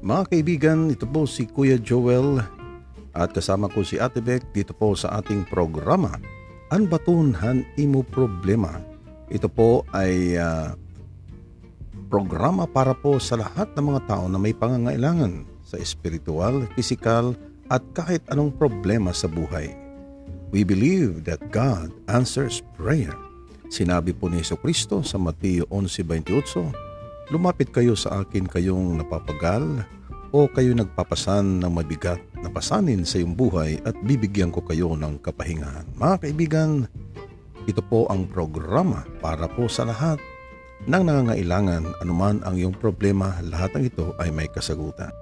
Mga kaibigan, ito po si Kuya Joel at kasama ko si Ate Beck dito po sa ating programa. An batunhan imo problema. Ito po ay ah, programa para po sa lahat ng mga tao na may pangangailangan sa espiritual, physical at kahit anong problema sa buhay. We believe that God answers prayer. Sinabi po ni Kristo sa Mateo 11.28, Lumapit kayo sa akin kayong napapagal o kayo nagpapasan ng mabigat na pasanin sa iyong buhay at bibigyan ko kayo ng kapahingahan. Mga kaibigan, ito po ang programa para po sa lahat ng nangangailangan anuman ang iyong problema, lahat ng ito ay may kasagutan.